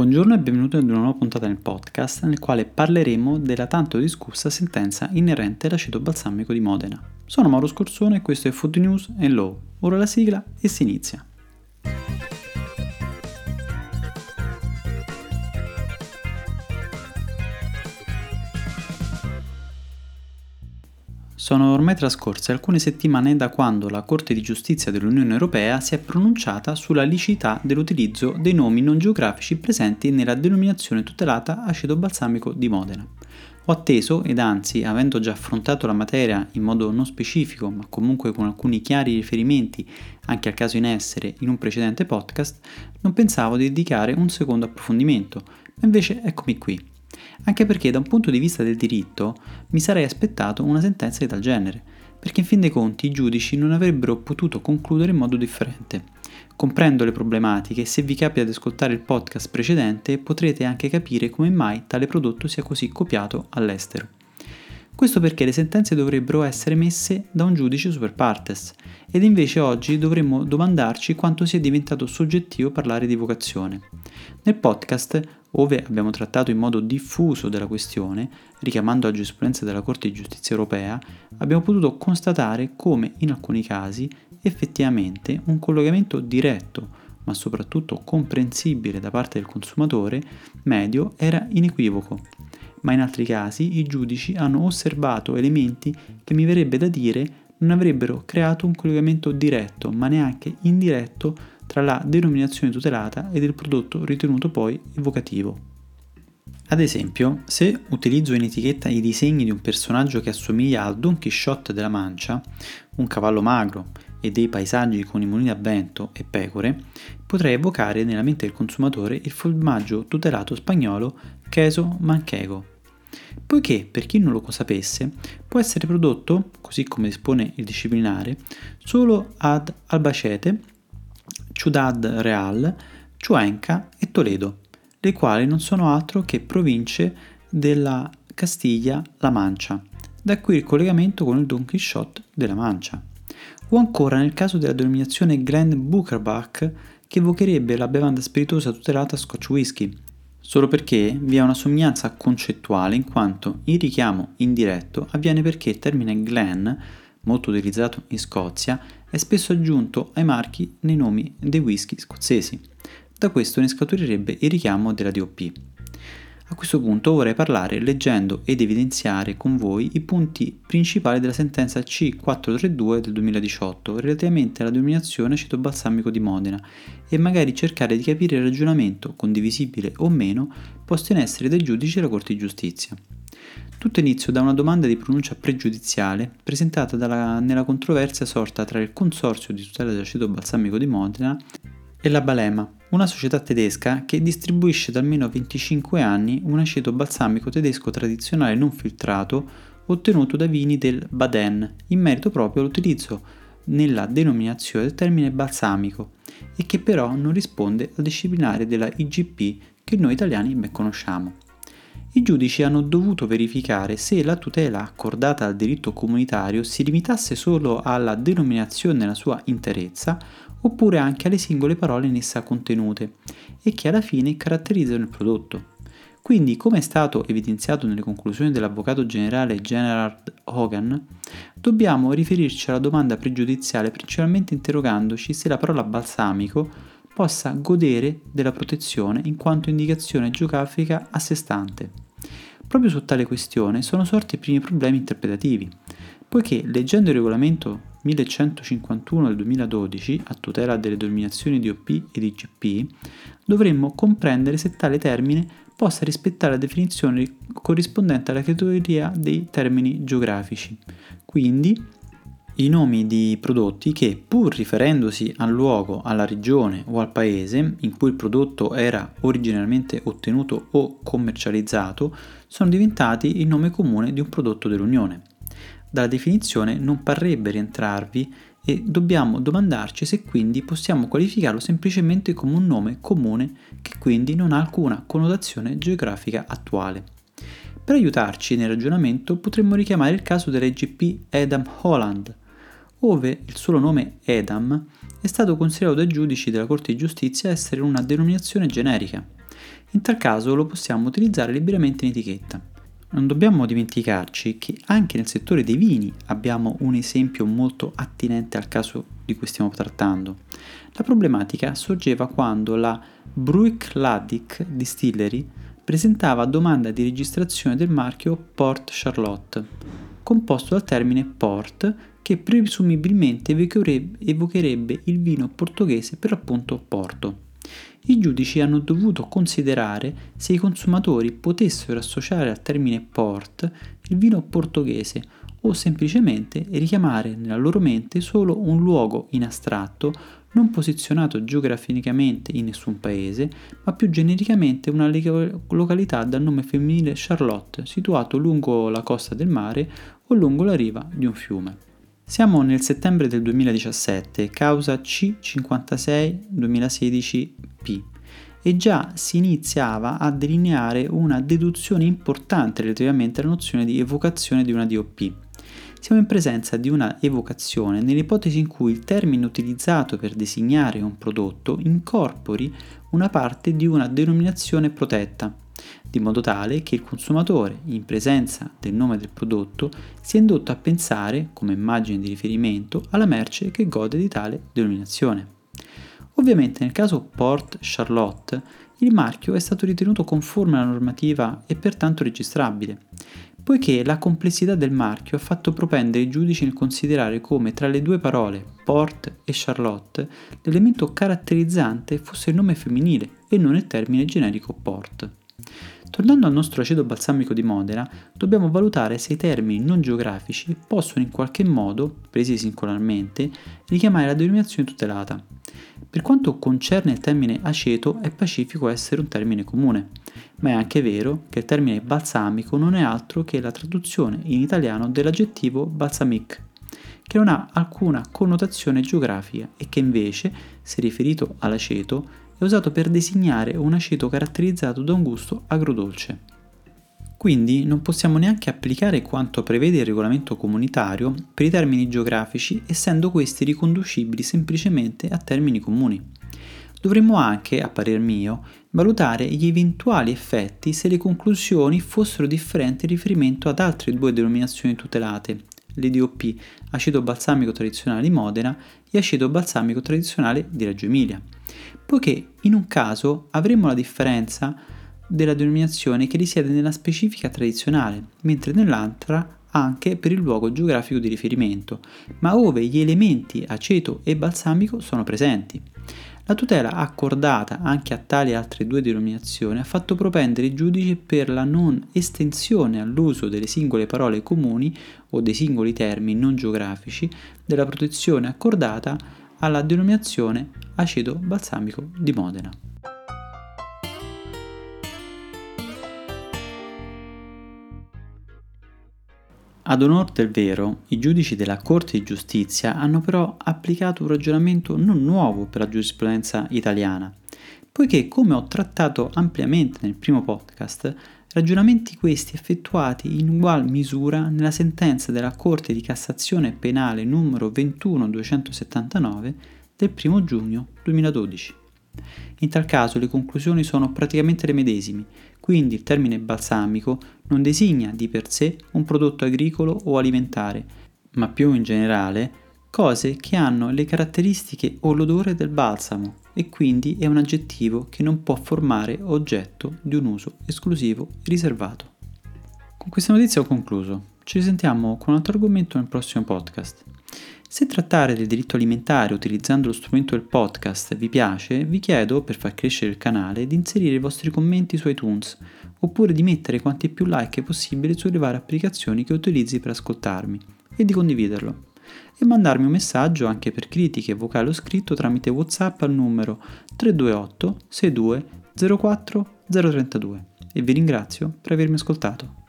Buongiorno e benvenuti ad una nuova puntata nel podcast nel quale parleremo della tanto discussa sentenza inerente all'aceto balsamico di Modena. Sono Mauro Scorsone e questo è Food News and Law. Ora la sigla e si inizia. Sono ormai trascorse alcune settimane da quando la Corte di giustizia dell'Unione Europea si è pronunciata sulla licità dell'utilizzo dei nomi non geografici presenti nella denominazione tutelata aceto balsamico di Modena. Ho atteso ed anzi, avendo già affrontato la materia in modo non specifico, ma comunque con alcuni chiari riferimenti anche al caso in essere in un precedente podcast, non pensavo di dedicare un secondo approfondimento, ma invece eccomi qui anche perché da un punto di vista del diritto mi sarei aspettato una sentenza di tal genere, perché in fin dei conti i giudici non avrebbero potuto concludere in modo differente. Comprendo le problematiche e se vi capita di ascoltare il podcast precedente potrete anche capire come mai tale prodotto sia così copiato all'estero. Questo perché le sentenze dovrebbero essere messe da un giudice super partes ed invece oggi dovremmo domandarci quanto sia diventato soggettivo parlare di vocazione. Nel podcast ove abbiamo trattato in modo diffuso della questione, richiamando la giurisprudenza della Corte di Giustizia europea, abbiamo potuto constatare come in alcuni casi effettivamente un collegamento diretto, ma soprattutto comprensibile da parte del consumatore medio era inequivoco. Ma in altri casi i giudici hanno osservato elementi che mi verrebbe da dire non avrebbero creato un collegamento diretto, ma neanche indiretto tra la denominazione tutelata ed il prodotto ritenuto poi evocativo. Ad esempio, se utilizzo in etichetta i disegni di un personaggio che assomiglia al Don Quixote della Mancia, un cavallo magro e dei paesaggi con i mulini a vento e pecore, potrei evocare nella mente del consumatore il formaggio tutelato spagnolo queso manchego. Poiché, per chi non lo sapesse, può essere prodotto, così come dispone il disciplinare, solo ad Albacete Ciudad Real, Cuenca e Toledo, le quali non sono altro che province della Castiglia-La Mancia, da qui il collegamento con il Don Quixote della Mancia. O ancora nel caso della denominazione Glen Bucherbach, che evocherebbe la bevanda spiritosa tutelata Scotch Whisky, solo perché vi è una somiglianza concettuale in quanto il richiamo indiretto avviene perché il termine Glen, molto utilizzato in Scozia, è spesso aggiunto ai marchi nei nomi dei whisky scozzesi. Da questo ne scaturirebbe il richiamo della DOP. A questo punto vorrei parlare leggendo ed evidenziare con voi i punti principali della sentenza C432 del 2018 relativamente alla denominazione aceto balsamico di Modena e magari cercare di capire il ragionamento, condivisibile o meno, posto in essere dai giudici della Corte di Giustizia. Tutto inizio da una domanda di pronuncia pregiudiziale presentata dalla, nella controversia sorta tra il Consorzio di tutela dell'aceto balsamico di Modena e la Balema, una società tedesca che distribuisce da almeno 25 anni un aceto balsamico tedesco tradizionale non filtrato ottenuto da vini del Baden, in merito proprio all'utilizzo nella denominazione del termine balsamico e che però non risponde al disciplinare della IGP che noi italiani ben conosciamo i giudici hanno dovuto verificare se la tutela accordata al diritto comunitario si limitasse solo alla denominazione nella sua interezza oppure anche alle singole parole in essa contenute e che alla fine caratterizzano il prodotto. Quindi, come è stato evidenziato nelle conclusioni dell'avvocato generale Gerard Hogan, dobbiamo riferirci alla domanda pregiudiziale principalmente interrogandoci se la parola balsamico possa godere della protezione in quanto indicazione geografica a sé stante. Proprio su tale questione sono sorti i primi problemi interpretativi, poiché leggendo il regolamento 1151 del 2012 a tutela delle denominazioni DOP ed IGP, dovremmo comprendere se tale termine possa rispettare la definizione corrispondente alla categoria dei termini geografici. Quindi i nomi di prodotti che, pur riferendosi al luogo, alla regione o al paese in cui il prodotto era originariamente ottenuto o commercializzato, sono diventati il nome comune di un prodotto dell'Unione. Dalla definizione non parrebbe rientrarvi e dobbiamo domandarci se quindi possiamo qualificarlo semplicemente come un nome comune che quindi non ha alcuna connotazione geografica attuale. Per aiutarci nel ragionamento potremmo richiamare il caso dell'EGP Edam Holland, ove il solo nome Edam è stato considerato dai giudici della Corte di Giustizia essere una denominazione generica. In tal caso lo possiamo utilizzare liberamente in etichetta. Non dobbiamo dimenticarci che anche nel settore dei vini abbiamo un esempio molto attinente al caso di cui stiamo trattando. La problematica sorgeva quando la Bruichladdich Distillery presentava domanda di registrazione del marchio Port Charlotte, composto dal termine port che presumibilmente evocherebbe il vino portoghese per l'appunto Porto. I giudici hanno dovuto considerare se i consumatori potessero associare al termine port il vino portoghese o semplicemente richiamare nella loro mente solo un luogo in astratto non posizionato geograficamente in nessun paese, ma più genericamente una località dal nome femminile Charlotte, situato lungo la costa del mare o lungo la riva di un fiume. Siamo nel settembre del 2017, causa C56-2016P, e già si iniziava a delineare una deduzione importante relativamente alla nozione di evocazione di una DOP. Siamo in presenza di una evocazione nell'ipotesi in cui il termine utilizzato per designare un prodotto incorpori una parte di una denominazione protetta, di modo tale che il consumatore, in presenza del nome del prodotto, sia indotto a pensare, come immagine di riferimento, alla merce che gode di tale denominazione. Ovviamente nel caso Port Charlotte il marchio è stato ritenuto conforme alla normativa e pertanto registrabile, poiché la complessità del marchio ha fatto propendere i giudici nel considerare come tra le due parole Port e Charlotte l'elemento caratterizzante fosse il nome femminile e non il termine generico Port. Tornando al nostro aceto balsamico di Modena, dobbiamo valutare se i termini non geografici possono in qualche modo, presi singolarmente, richiamare la denominazione tutelata. Per quanto concerne il termine aceto, è pacifico essere un termine comune, ma è anche vero che il termine balsamico non è altro che la traduzione in italiano dell'aggettivo balsamic, che non ha alcuna connotazione geografica e che invece, se riferito all'aceto, è usato per designare un aceto caratterizzato da un gusto agrodolce. Quindi non possiamo neanche applicare quanto prevede il regolamento comunitario per i termini geografici, essendo questi riconducibili semplicemente a termini comuni. Dovremmo anche, a parer mio, valutare gli eventuali effetti se le conclusioni fossero differenti in riferimento ad altre due denominazioni tutelate, l'EDOP, aceto balsamico tradizionale di Modena e aceto balsamico tradizionale di Reggio Emilia poiché in un caso avremo la differenza della denominazione che risiede nella specifica tradizionale, mentre nell'altra anche per il luogo geografico di riferimento, ma ove gli elementi aceto e balsamico sono presenti. La tutela accordata anche a tali altre due denominazioni ha fatto propendere i giudici per la non estensione all'uso delle singole parole comuni o dei singoli termini non geografici della protezione accordata alla denominazione aceto balsamico di Modena. Ad onor del vero, i giudici della Corte di Giustizia hanno però applicato un ragionamento non nuovo per la giurisprudenza italiana, poiché come ho trattato ampiamente nel primo podcast, ragionamenti questi effettuati in ugual misura nella sentenza della Corte di Cassazione Penale numero 21279 del 1 giugno 2012. In tal caso le conclusioni sono praticamente le medesime, quindi il termine balsamico non designa di per sé un prodotto agricolo o alimentare, ma più in generale cose che hanno le caratteristiche o l'odore del balsamo e quindi è un aggettivo che non può formare oggetto di un uso esclusivo e riservato. Con questa notizia ho concluso. Ci sentiamo con un altro argomento nel prossimo podcast. Se trattare del diritto alimentare utilizzando lo strumento del podcast vi piace, vi chiedo, per far crescere il canale, di inserire i vostri commenti su iTunes, oppure di mettere quanti più like possibile sulle varie applicazioni che utilizzi per ascoltarmi, e di condividerlo. E mandarmi un messaggio anche per critiche vocali o scritto tramite WhatsApp al numero 328 62 04 032. E vi ringrazio per avermi ascoltato.